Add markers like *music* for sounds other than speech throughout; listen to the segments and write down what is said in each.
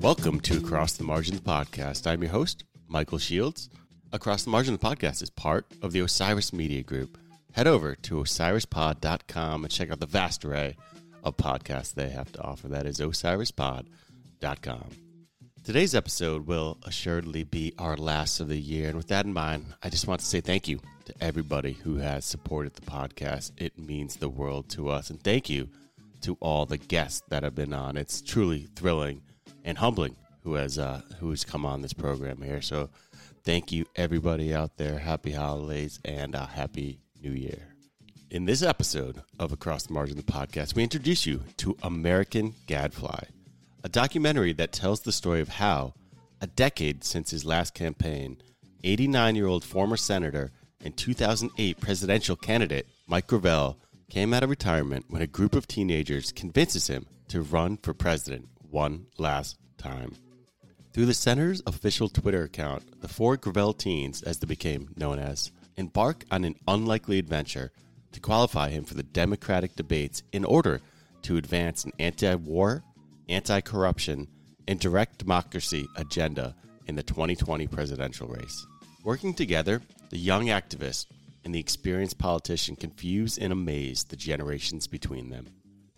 Welcome to Across the Margins podcast. I'm your host, Michael Shields. Across the Margins podcast is part of the Osiris Media Group. Head over to osirispod.com and check out the vast array of podcasts they have to offer. That is osirispod.com. Today's episode will assuredly be our last of the year. And with that in mind, I just want to say thank you to everybody who has supported the podcast. It means the world to us. And thank you to all the guests that have been on. It's truly thrilling and humbling who has uh, who's come on this program here. So thank you everybody out there. Happy holidays and a happy new year. In this episode of Across the Margin, the podcast, we introduce you to American Gadfly, a documentary that tells the story of how, a decade since his last campaign, 89 year old former senator and 2008 presidential candidate Mike Gravel came out of retirement when a group of teenagers convinces him to run for president one last time. Through the center's official Twitter account, the four Gravel teens, as they became known as, embark on an unlikely adventure to qualify him for the Democratic debates in order to advance an anti war, anti corruption, and direct democracy agenda in the 2020 presidential race. Working together, the young activist and the experienced politician confuse and amaze the generations between them.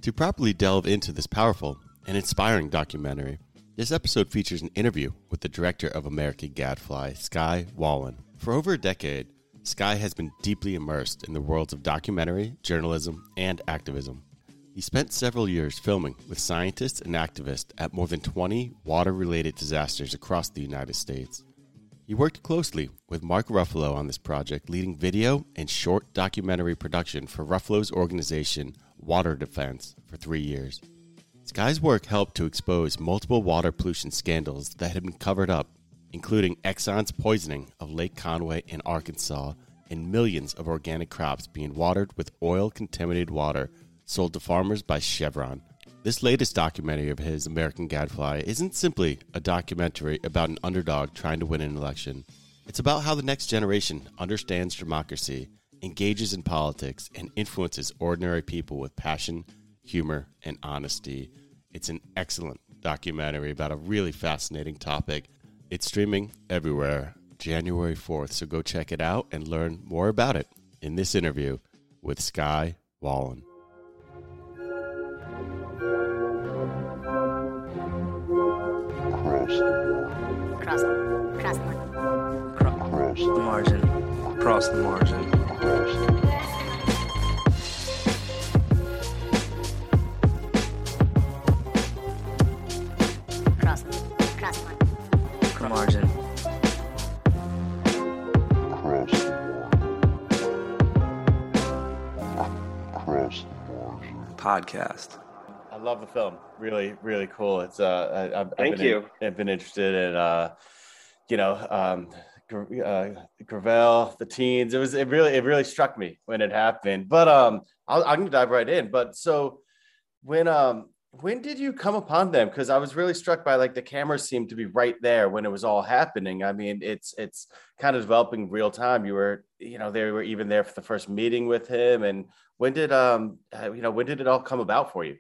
To properly delve into this powerful and inspiring documentary, this episode features an interview with the director of American Gadfly, Sky Wallen. For over a decade, Sky has been deeply immersed in the worlds of documentary, journalism, and activism. He spent several years filming with scientists and activists at more than 20 water related disasters across the United States. He worked closely with Mark Ruffalo on this project, leading video and short documentary production for Ruffalo's organization, Water Defense, for three years. Sky's work helped to expose multiple water pollution scandals that had been covered up including Exxon's poisoning of Lake Conway in Arkansas and millions of organic crops being watered with oil contaminated water sold to farmers by Chevron. This latest documentary of his, American Gadfly, isn't simply a documentary about an underdog trying to win an election. It's about how the next generation understands democracy, engages in politics, and influences ordinary people with passion, humor, and honesty. It's an excellent documentary about a really fascinating topic it's streaming everywhere January 4th, so go check it out and learn more about it in this interview with Sky Wallen. Cross the, margin. cross the, margin. cross the margin. Cross the margin. podcast. I love the film. Really, really cool. It's uh, I, have thank been you. In, I've been interested in uh, you know, um, uh, Gravel, the teens. It was it really it really struck me when it happened. But um, I'll, I'm gonna dive right in. But so when um when did you come upon them because i was really struck by like the cameras seemed to be right there when it was all happening i mean it's it's kind of developing real time you were you know they were even there for the first meeting with him and when did um you know when did it all come about for you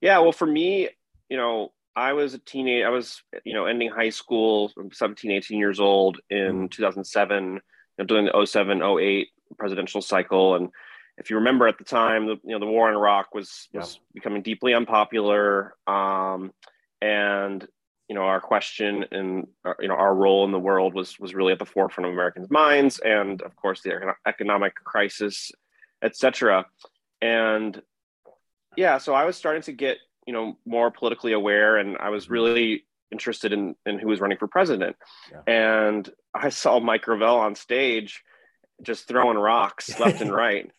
yeah well for me you know i was a teenage i was you know ending high school 17 18 years old in mm. 2007 you know, doing the 07 08 presidential cycle and if you remember at the time, the, you know, the war in Iraq was, was yeah. becoming deeply unpopular. Um, and, you know, our question and, our, you know, our role in the world was, was really at the forefront of Americans' minds. And of course, the economic crisis, et cetera. And yeah, so I was starting to get, you know, more politically aware and I was mm-hmm. really interested in, in who was running for president. Yeah. And I saw Mike Gravel on stage just throwing rocks *laughs* left and right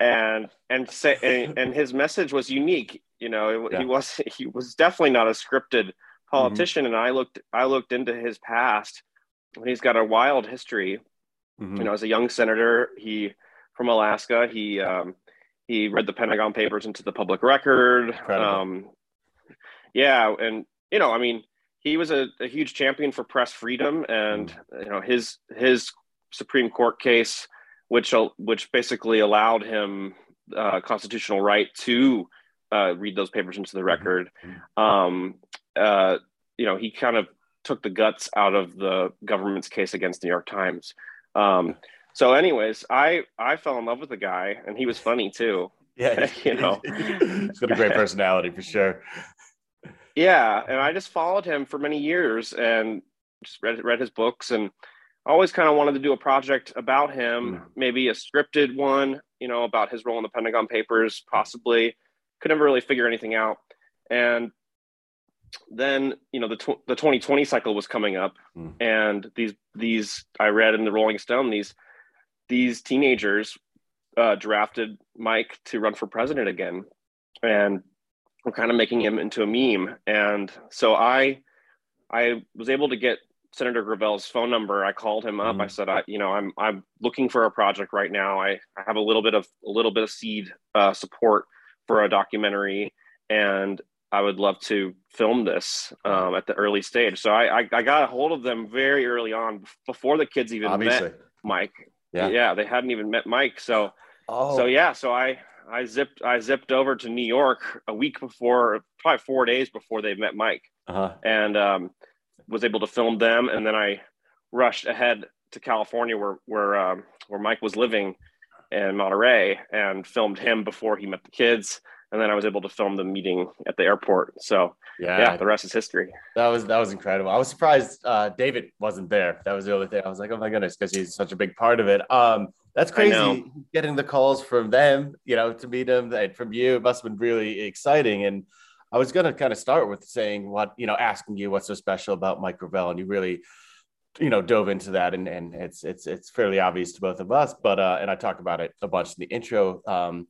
and and say and, and, his message was unique you know yeah. he was he was definitely not a scripted politician mm-hmm. and i looked i looked into his past and he's got a wild history mm-hmm. you know as a young senator he from alaska he um, he read the pentagon papers into the public record um, yeah and you know i mean he was a, a huge champion for press freedom and mm. you know his his supreme court case which which basically allowed him uh, constitutional right to uh, read those papers into the mm-hmm. record. Um, uh, you know, he kind of took the guts out of the government's case against the New York Times. Um, so, anyways, I I fell in love with the guy, and he was funny too. Yeah, *laughs* you know, he's got a great personality for sure. Yeah, and I just followed him for many years and just read read his books and always kind of wanted to do a project about him, mm. maybe a scripted one, you know, about his role in the Pentagon Papers, possibly. Could never really figure anything out. And then, you know, the tw- the 2020 cycle was coming up, mm. and these these I read in the Rolling Stone these these teenagers uh, drafted Mike to run for president again, and we're kind of making him into a meme. And so I I was able to get Senator Gravel's phone number. I called him up. Mm-hmm. I said, I, you know, I'm I'm looking for a project right now. I, I have a little bit of a little bit of seed uh, support for a documentary, and I would love to film this um, at the early stage. So I, I, I got a hold of them very early on before the kids even Obviously. met Mike. Yeah, yeah, they hadn't even met Mike. So, oh. so yeah, so I I zipped I zipped over to New York a week before, probably four days before they met Mike, uh-huh. and um, was able to film them, and then I rushed ahead to California where where um, where Mike was living in Monterey and filmed him before he met the kids, and then I was able to film the meeting at the airport. So yeah, yeah the rest is history. That was that was incredible. I was surprised uh, David wasn't there. That was the only thing. I was like, oh my goodness, because he's such a big part of it. Um, that's crazy. Getting the calls from them, you know, to meet him, and from you, it must have been really exciting. And I was going to kind of start with saying what, you know, asking you what's so special about Mike Gravel, and you really, you know, dove into that, and and it's it's it's fairly obvious to both of us. But uh, and I talk about it a bunch in the intro um,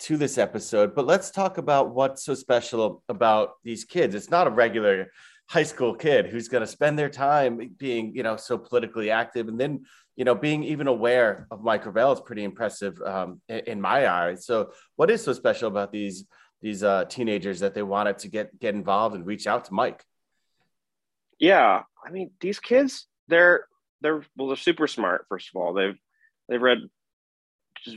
to this episode. But let's talk about what's so special about these kids. It's not a regular high school kid who's going to spend their time being, you know, so politically active, and then you know, being even aware of Mike Gravel is pretty impressive um, in, my eyes. So, what is so special about these? these uh, teenagers that they wanted to get get involved and reach out to Mike? Yeah, I mean these kids, they're they're well, they're super smart. First of all, they've they've read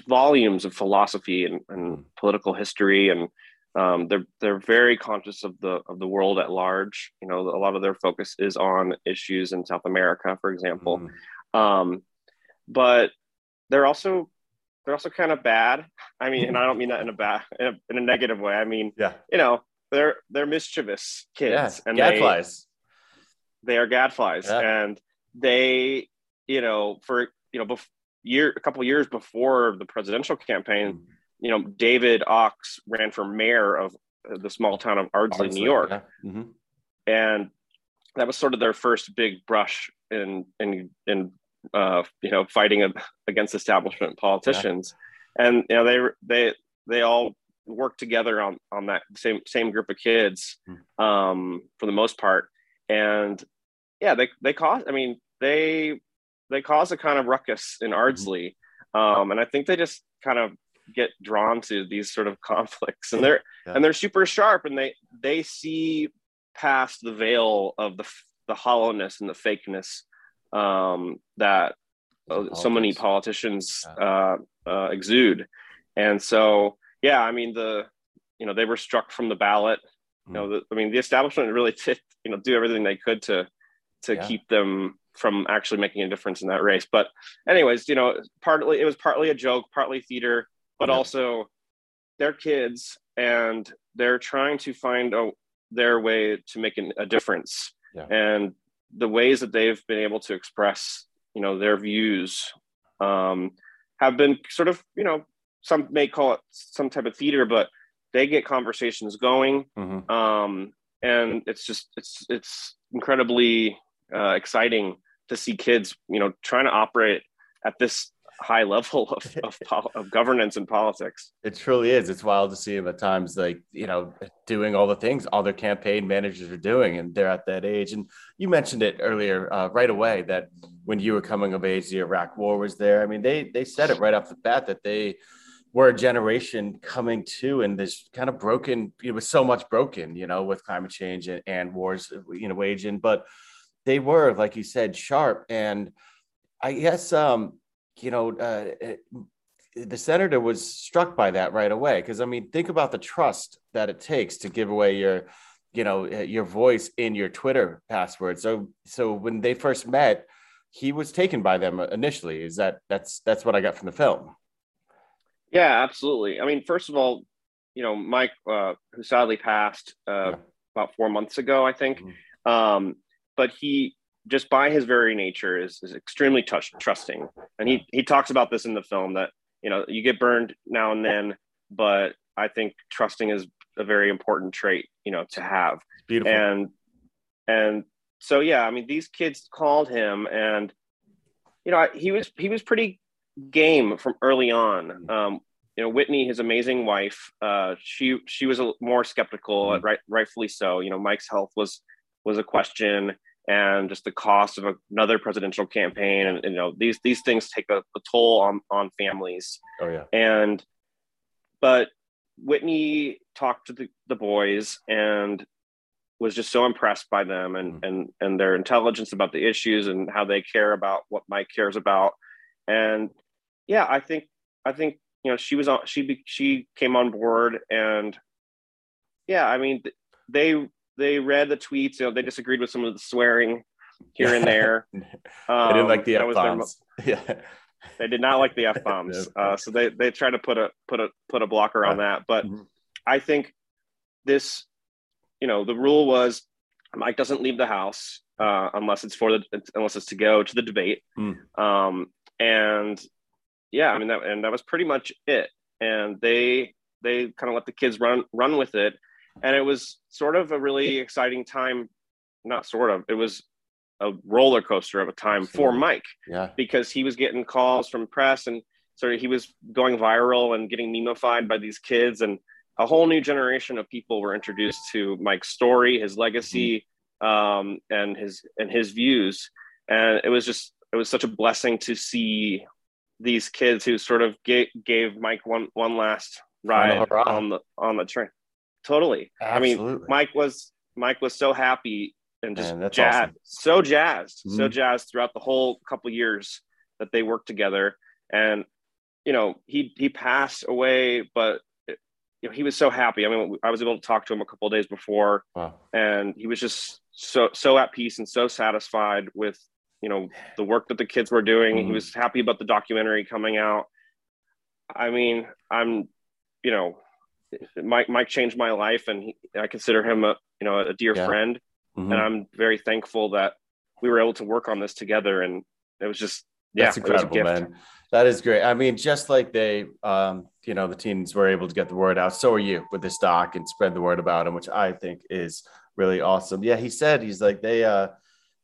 volumes of philosophy and, and political history, and um, they're they're very conscious of the of the world at large. You know, a lot of their focus is on issues in South America, for example. Mm. Um, but they're also they're also kind of bad. I mean, and I don't mean that in a bad, in a, in a negative way. I mean, yeah, you know, they're they're mischievous kids, yeah, and gadflies. They, they are gadflies, yeah. and they, you know, for you know, bef- year a couple years before the presidential campaign, mm. you know, David Oks ran for mayor of the small town of Ardsley, Ardsley New York, yeah. mm-hmm. and that was sort of their first big brush in in in uh, you know, fighting against establishment politicians, yeah. and you know they they they all worked together on on that same same group of kids hmm. um, for the most part, and yeah, they they cause. I mean, they they cause a kind of ruckus in mm-hmm. Ardsley, um, and I think they just kind of get drawn to these sort of *laughs* conflicts, and they're yeah. and they're super sharp, and they they see past the veil of the the hollowness and the fakeness um, that uh, so many politicians uh, uh, exude. And so, yeah, I mean, the, you know, they were struck from the ballot. You know, hmm. the, I mean, the establishment really *laughs* did, you know, do everything they could to, to yeah. keep them from actually making a difference in that race. But anyways, you know, partly, it was partly a joke, partly theater, but yeah. also they're kids and they're trying to find a, their way to make an, a difference. Yeah. And the ways that they've been able to express, you know, their views um, have been sort of, you know, some may call it some type of theater, but they get conversations going, mm-hmm. um, and it's just it's it's incredibly uh, exciting to see kids, you know, trying to operate at this high level of, of, *laughs* of, governance and politics. It truly is. It's wild to see them at times, like, you know, doing all the things all their campaign managers are doing, and they're at that age. And you mentioned it earlier, uh, right away, that when you were coming of age, the Iraq war was there. I mean, they, they said it right off the bat that they were a generation coming to and this kind of broken, it was so much broken, you know, with climate change and, and wars, you know, waging, but they were, like you said, sharp. And I guess, um, you know, uh, the senator was struck by that right away because I mean, think about the trust that it takes to give away your, you know, uh, your voice in your Twitter password. So, so when they first met, he was taken by them initially. Is that that's that's what I got from the film? Yeah, absolutely. I mean, first of all, you know, Mike, uh, who sadly passed uh, yeah. about four months ago, I think. Mm-hmm. Um, but he just by his very nature is, is extremely touch, trusting, and he he talks about this in the film that you know you get burned now and then but i think trusting is a very important trait you know to have. Beautiful. And and so yeah i mean these kids called him and you know he was he was pretty game from early on. Um you know whitney his amazing wife uh she she was a, more skeptical mm-hmm. right rightfully so. You know mike's health was was a question and just the cost of another presidential campaign and, you know these these things take a, a, toll on on families. Oh yeah. And but whitney talked to the, the boys and was just so impressed by them and mm-hmm. and and their intelligence about the issues and how they care about what mike cares about. And yeah i think i think you know she was on she she came on board and yeah i mean they they read the tweets. You know, they disagreed with some of the swearing here and there. Um, *laughs* they didn't like the um, F bombs. yeah, they did not like the F bombs. *laughs* uh, so they they tried to put a put a put a blocker on that. But mm-hmm. I think this, you know, the rule was Mike doesn't leave the house uh, unless it's for the unless it's to go to the debate. Mm. Um, and yeah, I mean that and that was pretty much it. And they they kind of let the kids run run with it and it was sort of a really exciting time not sort of it was a roller coaster of a time for mike. Yeah. Because he was getting calls from press and sort of he was going viral and getting memeified by these kids. And a whole new generation of people were introduced to mike's story his legacy mm-hmm. um, and his and his views. And it was just it was such a blessing to see these kids who sort of gave, gave mike one one last ride on the on the train totally. Absolutely. I mean, Mike was Mike was so happy and just Man, jazzed, awesome. so jazzed, mm-hmm. so jazzed throughout the whole couple years that they worked together. And you know, he he passed away, but it, you know, he was so happy. I mean, I was able to talk to him a couple days before, wow. and he was just so so at peace and so satisfied with you know the work that the kids were doing. Mm-hmm. He was happy about the documentary coming out. I mean, I'm you know Mike Mike changed my life, and he, I consider him a you know a dear yeah. friend, mm-hmm. and I'm very thankful that we were able to work on this together. And it was just yeah, that's incredible, man. That is great. I mean, just like they, um, you know, the teens were able to get the word out, so are you with this doc and spread the word about him, which I think is really awesome. Yeah, he said he's like they uh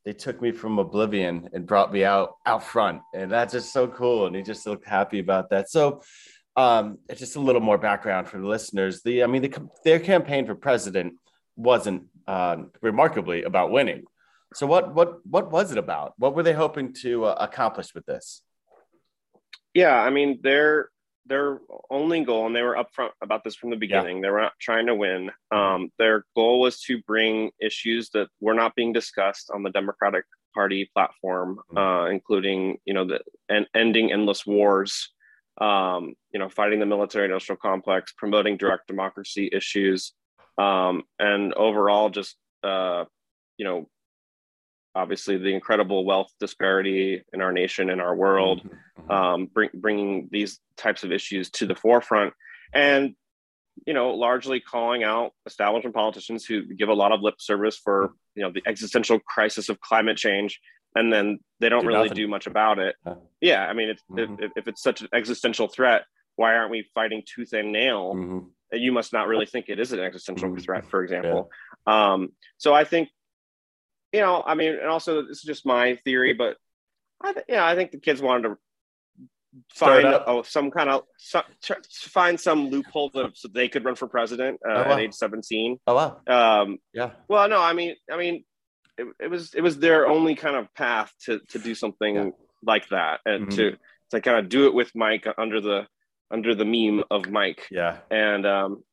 they took me from oblivion and brought me out out front, and that's just so cool. And he just looked happy about that. So um, just a little more background for the listeners. The, I mean, the, their campaign for president wasn't uh, remarkably about winning. So, what, what, what was it about? What were they hoping to uh, accomplish with this? Yeah, I mean, their their only goal, and they were upfront about this from the beginning. Yeah. They were not trying to win. Um, their goal was to bring issues that were not being discussed on the Democratic Party platform, mm-hmm. uh, including, you know, the and ending endless wars um, you know, fighting the military industrial complex, promoting direct democracy issues, um, and overall just, uh, you know, obviously the incredible wealth disparity in our nation and our world, mm-hmm. mm-hmm. um, bring, bringing these types of issues to the forefront. And, you know, largely calling out establishment politicians who give a lot of lip service for, you know, the existential crisis of climate change and then they don't do really nothing. do much about it. Yeah, I mean, it's, mm-hmm. if, if, it's such an existential threat, why aren't we fighting tooth and nail? Mm-hmm. You must not really think it is an existential mm-hmm. threat, for example. Yeah. Um, so I think, you know, I mean, and also this is just my theory, but I, th- yeah, I think the kids wanted to find oh, some kind of some, find some loophole so they could run for president uh, oh, wow. at age 17 oh wow um yeah well no i mean i mean it, it was it was their only kind of path to to do something yeah. like that and mm-hmm. to to kind of do it with Mike under the under the meme of Mike. Yeah. And um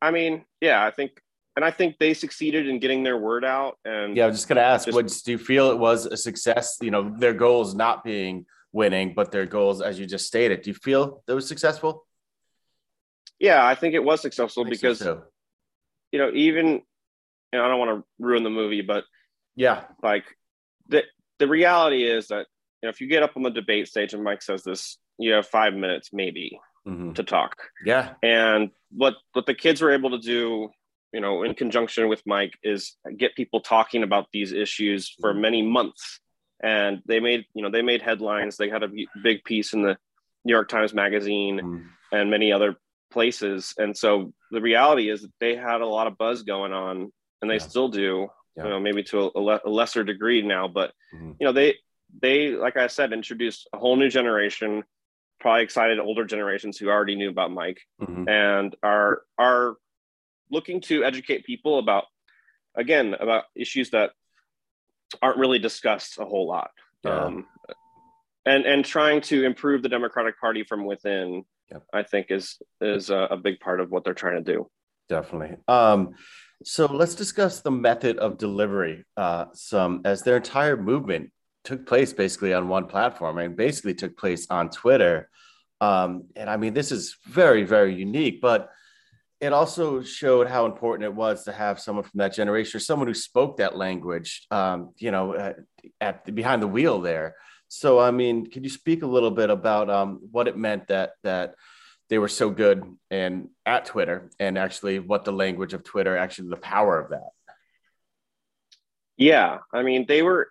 I mean, yeah, I think and I think they succeeded in getting their word out. And yeah, I was just gonna ask, just, what do you feel it was a success? You know, their goals not being winning, but their goals, as you just stated, do you feel that was successful? Yeah, I think it was successful because so. you know even know, I don't want to ruin the movie, but yeah, like the the reality is that you know if you get up on the debate stage and Mike says this, you have five minutes maybe mm-hmm. to talk. Yeah, and what what the kids were able to do, you know, in conjunction with Mike, is get people talking about these issues for mm-hmm. many months, and they made you know they made headlines. They had a big piece in the New York Times Magazine mm-hmm. and many other places. And so the reality is that they had a lot of buzz going on, and they yeah. still do. Yeah. You know, maybe to a, le- a lesser degree now, but mm-hmm. you know they they like I said introduced a whole new generation, probably excited older generations who already knew about Mike, mm-hmm. and are are looking to educate people about again about issues that aren't really discussed a whole lot. Yeah. Um, and and trying to improve the Democratic Party from within yep. I think is is a, a, big part of what they're trying to do. Definitely. Um, so let's discuss the method of delivery. Uh, some as their entire movement took place basically on one platform and basically took place on Twitter. Um, and I mean, this is very very unique, but it also showed how important it was to have someone from that generation or someone who spoke that language, um, you know, at, at, behind the wheel there. So, I mean, can you speak a little bit about um, what it meant that that they were so good and at Twitter, and actually what the language of Twitter, actually the power of that? Yeah, I mean, they were.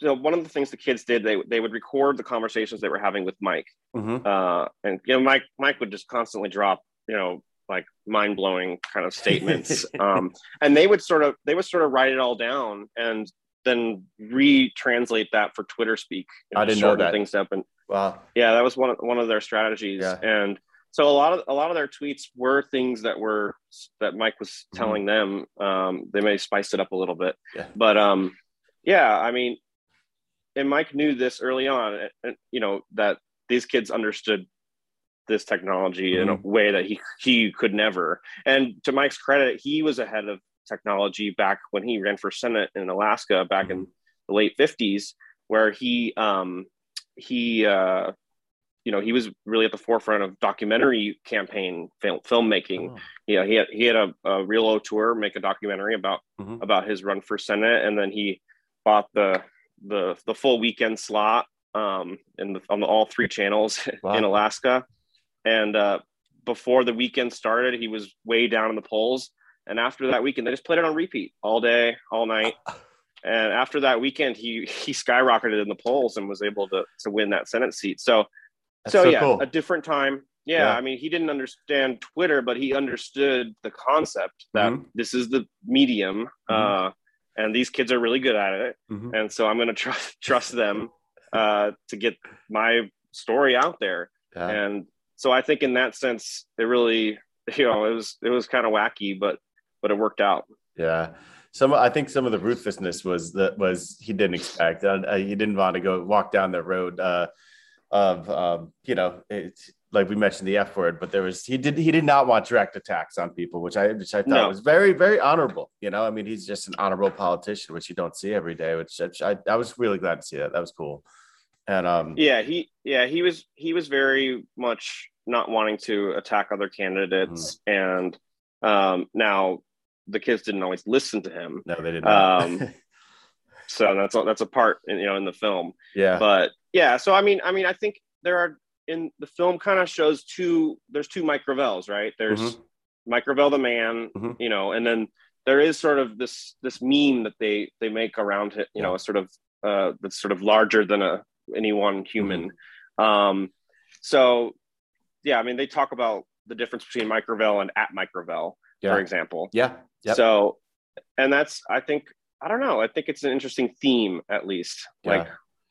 So one of the things the kids did, they they would record the conversations they were having with Mike, mm-hmm. uh, and you know, Mike Mike would just constantly drop, you know, like mind blowing kind of statements, *laughs* um, and they would sort of they would sort of write it all down, and then retranslate that for Twitter speak. I didn't know that things up and wow. Yeah, that was one of one of their strategies. Yeah. And so a lot of a lot of their tweets were things that were that Mike was mm-hmm. telling mm-hmm. them. Um, they may have spiced it up a little bit, yeah. but um, yeah, I mean, and Mike knew this early on, and you know that these kids understood this technology mm-hmm. in a mm-hmm. way that he he could never. And to Mike's credit, he was ahead of technology back when he ran for Senate in Alaska back mm-hmm. in the late 50s, where he um, he uh, you know he was really at the forefront of documentary campaign film filmmaking. Oh. Yeah, he had he had a, a real auteur make a documentary about mm-hmm. about his run for Senate, and then he bought the the the full weekend slot um, in the, on the, all three channels *laughs* wow. in Alaska. And uh, before the weekend started, he was way down in the polls. And after that weekend, they just played it on repeat all day, all night. And after that weekend, he he skyrocketed in the polls and was able to to win that Senate seat. So, so, so, yeah, cool. a different time. Yeah, yeah, I mean, he didn't understand Twitter, but he understood the concept that mm-hmm. this is the medium, mm-hmm. uh, and these kids are really good at it. Mm-hmm. And so I'm going to trust *laughs* trust them uh, to get my story out there. Yeah. And so I think in that sense, it really, you know, it was it was kind of wacky, but but it worked out. Yeah. Some, I think some of the ruthlessness was that was he didn't expect. Uh, he didn't want to go walk down the road uh, of, um, you know, it's like we mentioned the F word, but there was he did he did not want direct attacks on people, which I which I thought no. was very very honorable. You know, I mean, he's just an honorable politician, which you don't see every day. Which I, I was really glad to see that. That was cool. And um, yeah, he yeah he was he was very much not wanting to attack other candidates, mm-hmm. and um, now the kids didn't always listen to him. No, they didn't. Um, *laughs* so that's a, that's a part in, you know in the film. Yeah. But yeah, so I mean, I mean, I think there are in the film kind of shows two. There's two Mike right? There's mm-hmm. Mike the man, mm-hmm. you know, and then there is sort of this this meme that they they make around it, you know, a sort of uh, that's sort of larger than a any one human. Mm-hmm. Um, so yeah, I mean, they talk about the difference between Mike and at Mike yeah. for example. Yeah. Yep. So, and that's, I think, I don't know. I think it's an interesting theme, at least. Yeah. Like,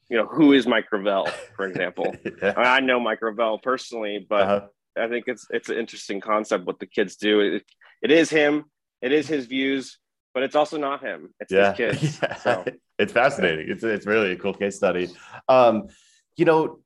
you know, who is Mike Gravel, for example? *laughs* yeah. I, know Mike Gravel personally, but uh-huh. I think it's it's an interesting concept what the kids do. It, it is him. It is his views, but it's also not him. It's yeah. his *laughs* kids. Yeah. So. it's fascinating. It's it's really a cool case study. Um, you know,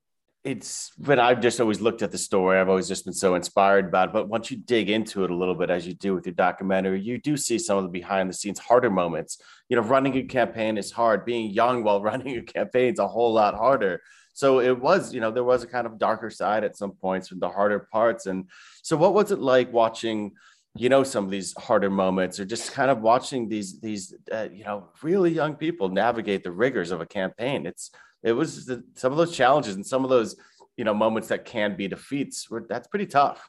it's but I've just always looked at the story. I've always just been so inspired by it. But once you dig into it a little bit, as you do with your documentary, you do see some of the behind the scenes harder moments. You know, running a campaign is hard. Being young while *laughs* running a campaign is a whole lot harder. So it was, you know, there was a kind of darker side at some points with the harder parts. And so, what was it like watching? you know some of these harder moments or just kind of watching these these uh, you know really young people navigate the rigors of a campaign it's it was the, some of those challenges and some of those you know moments that can be defeats were that's pretty tough.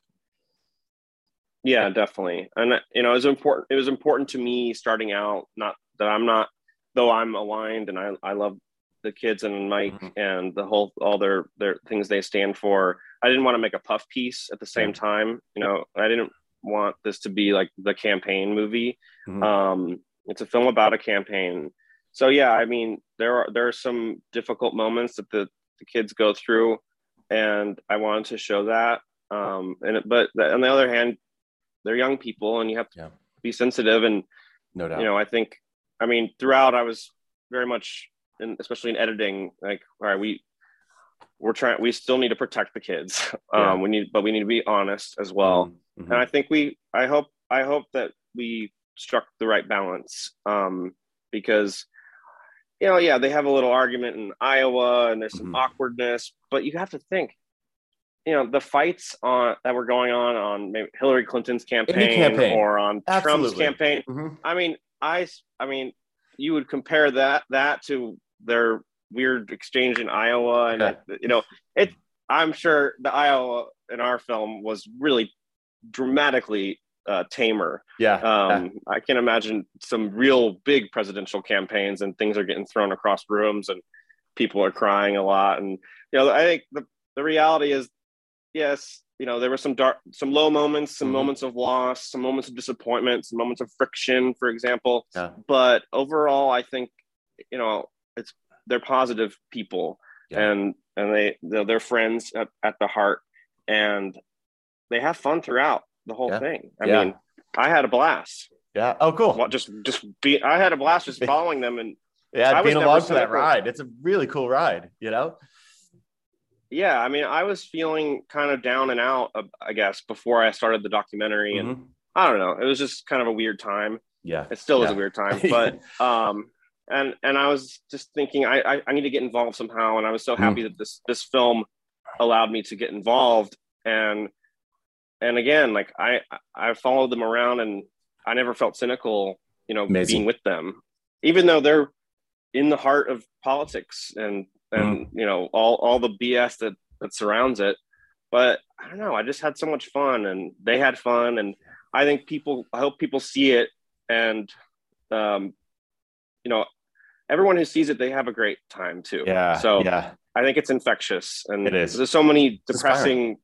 Yeah definitely. And you know it was important it was important to me starting out not that i'm not though i'm aligned and i, I love the kids and mike mm-hmm. and the whole all their their things they stand for i didn't want to make a puff piece at the same time you know i didn't want this to be like the campaign movie. Mm-hmm. um it's a film about a campaign so yeah i mean there are there are some difficult moments that the, the kids go through and i wanted to show that um and but on the other hand they're young people and you have to yeah. be sensitive and no doubt you know i think i mean throughout i was very much in, especially in editing like all right we we're trying we still need to protect the kids *laughs* yeah. um we need but we need to be honest as well mm-hmm. and i think we i hope i hope that we struck the right balance um because you know yeah they have a little argument in iowa and there's some mm-hmm. awkwardness but you have to think you know the fights on that were going on on maybe Hillary Clinton's campaign, campaign. or on Absolutely. Trump's campaign. Mm-hmm. I mean, I I mean, you would compare that that to their weird exchange in Iowa, and you know, it. I'm sure the Iowa in our film was really dramatically uh, tamer. Yeah. Um, yeah. I can imagine some real big presidential campaigns, and things are getting thrown across rooms, and people are crying a lot. And you know, I think the the reality is yes, you know, there were some dark, some low moments, some mm-hmm. moments of loss, some moments of disappointment, some moments of friction, for example. Yeah. But overall, I think, you know, it's they're positive people, yeah. and and they they're, they're friends at, at, the heart, and they have fun throughout the whole yeah. thing. I mean, I had a blast. Yeah. Oh, cool. Well, just just be. I had a blast just *laughs* following them, and yeah, I being along for that ride. It's a really cool ride. You know yeah i mean i was feeling kind of down and out i guess before i started the documentary and mm-hmm. i don't know it was just kind of a weird time yeah it still yeah. is a weird time *laughs* but um and and i was just thinking I, I, I need to get involved somehow and i was so happy mm. that this this film allowed me to get involved and and again like i i followed them around and i never felt cynical you know Amazing. being with them even though they're in the heart of politics and and mm. you know all all the BS that that surrounds it. But I don't know. I just had so much fun, and they had fun, and I think people. I hope people see it, and um, you know, everyone who sees it, they have a great time too. Yeah. So yeah, I think it's infectious, and it is. There's so many depressing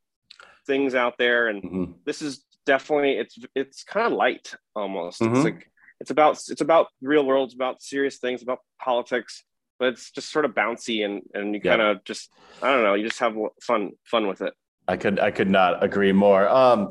things out there, and mm-hmm. this is definitely it's it's kind of light almost. Mm-hmm. It's like it's about it's about real world, it's about serious things, about politics, but it's just sort of bouncy and and you kind of just I don't know, you just have fun fun with it. I could I could not agree more. Um,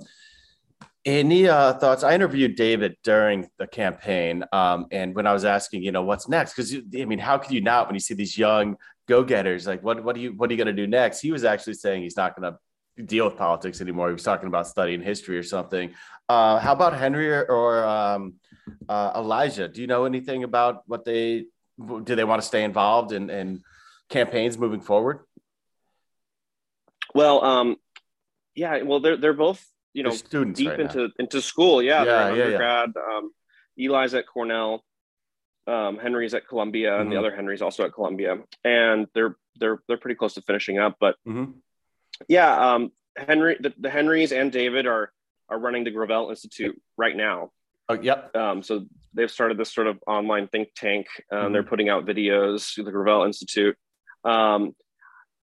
any uh, thoughts? I interviewed David during the campaign, um, and when I was asking, you know, what's next? Because I mean, how could you not when you see these young go-getters? Like, what what do you what are you going to do next? He was actually saying he's not going to deal with politics anymore. He was talking about studying history or something. Uh, how about Henry or, or um, uh, Elijah? Do you know anything about what they do they want to stay involved in, in campaigns moving forward? Well, um, yeah, well, they're they're both you know students deep right into now. into school. Yeah, yeah they're yeah, undergrad. Yeah. Um, Eli's at Cornell, um, Henry's at Columbia, mm-hmm. and the mm-hmm. other Henry's also at Columbia, and they're they're they're pretty close to finishing up. But mm-hmm. Yeah, um, Henry, the, the Henrys and David are are running the Gravel Institute right now. Oh, yep. Um, so they've started this sort of online think tank. Um, mm-hmm. They're putting out videos through the Gravel Institute. Um,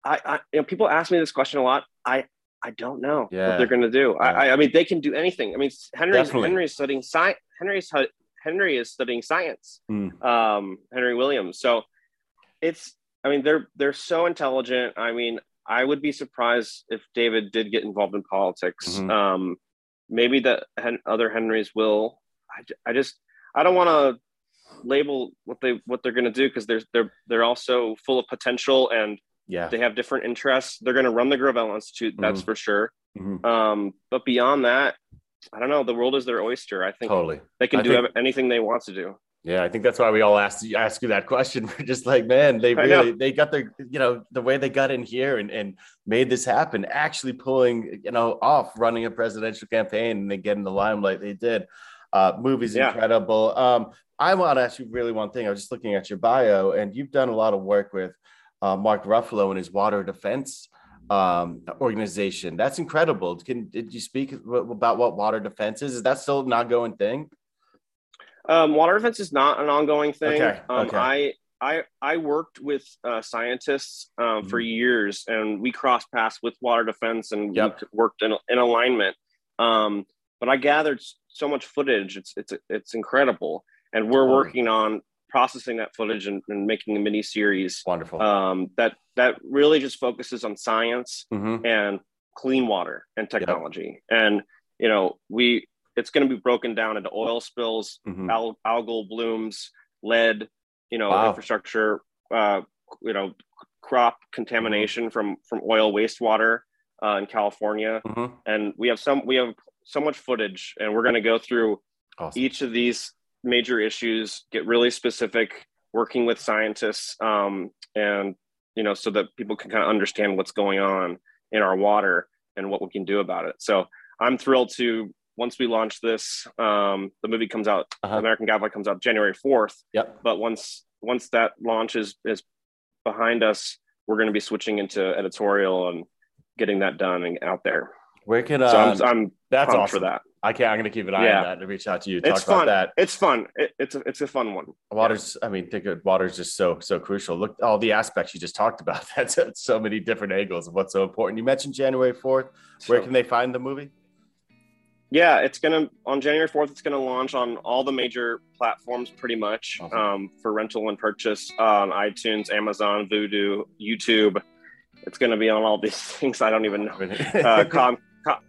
I, I, you know, people ask me this question a lot. I, I don't know yeah. what they're going to do. Yeah. I, I mean, they can do anything. I mean, Henry's Henry is studying science. Henry's Henry is studying science. Mm. Um, Henry Williams. So it's. I mean, they're they're so intelligent. I mean, I would be surprised if David did get involved in politics. Mm-hmm. Um, maybe the other Henrys will. I, I just I don't want to label what they what they're going to do because they're they're they're also full of potential and yeah they have different interests. They're going to run the Gravel Institute, that's mm-hmm. for sure. Mm-hmm. Um, but beyond that, I don't know. The world is their oyster. I think totally they can I do think, anything they want to do. Yeah, I think that's why we all asked ask you that question. *laughs* We're just like, man, they really they got their you know the way they got in here and, and made this happen, actually pulling you know off running a presidential campaign and then getting the limelight they did. Uh, movie's yeah. incredible. Um, I want to ask you really one thing. I was just looking at your bio, and you've done a lot of work with uh, Mark Ruffalo and his water defense um, organization. That's incredible. Can did you speak about what water defense is? Is that still an ongoing thing? Um, water defense is not an ongoing thing. Okay. Um, okay. I I I worked with uh, scientists uh, mm-hmm. for years, and we crossed paths with water defense, and yep. worked in, in alignment. Um, but I gathered so much footage; it's it's it's incredible, and we're oh. working on processing that footage and, and making a mini series. Wonderful. Um, that that really just focuses on science mm-hmm. and clean water and technology. Yep. And you know, we it's going to be broken down into oil spills, mm-hmm. al- algal blooms, lead, you know, wow. infrastructure, uh, you know, crop contamination mm-hmm. from from oil wastewater uh, in California, mm-hmm. and we have some we have so much footage, and we're going to go through awesome. each of these major issues, get really specific, working with scientists, um, and you know, so that people can kind of understand what's going on in our water and what we can do about it. So I'm thrilled to once we launch this, um, the movie comes out. Uh-huh. American Gadfly comes out January fourth. Yep. But once once that launch is is behind us, we're going to be switching into editorial and getting that done and out there. Where can uh, so I'm, I'm that's awesome for that. I can't. I'm going to keep an eye yeah. on that and reach out to you. Talk it's fun. that. It's fun. It, it's a, it's a fun one. Water's. Yeah. I mean, think of water's just so so crucial. Look, all the aspects you just talked about. *laughs* That's so many different angles of what's so important. You mentioned January fourth. Where so, can they find the movie? Yeah, it's gonna on January fourth. It's gonna launch on all the major platforms, pretty much, awesome. um, for rental and purchase on iTunes, Amazon, Vudu, YouTube. It's gonna be on all these *laughs* things. I don't even know. Uh, Com-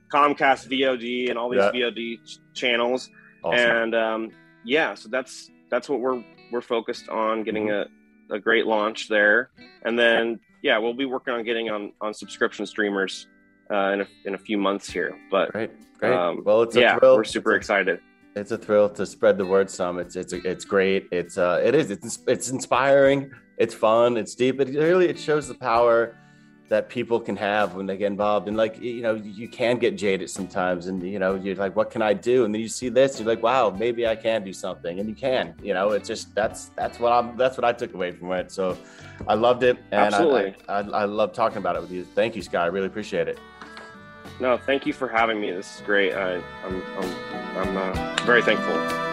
Comcast VOD and all these yeah. VOD ch- channels. Awesome. And um, yeah, so that's that's what we're we're focused on getting mm-hmm. a, a great launch there, and then yeah, we'll be working on getting on on subscription streamers uh, in a in a few months here. But great, great. Um, well, it's yeah, thrill. we're super it's excited. A, it's a thrill to spread the word some. It's it's it's great. It's uh it is it's it's inspiring. It's fun. It's deep. It really it shows the power that people can have when they get involved and like you know you can get jaded sometimes and you know you're like what can i do and then you see this you're like wow maybe i can do something and you can you know it's just that's that's what i'm that's what i took away from it so i loved it and Absolutely. I, I, I, I love talking about it with you thank you sky i really appreciate it no thank you for having me. This is great. I, i'm i'm, I'm uh, very thankful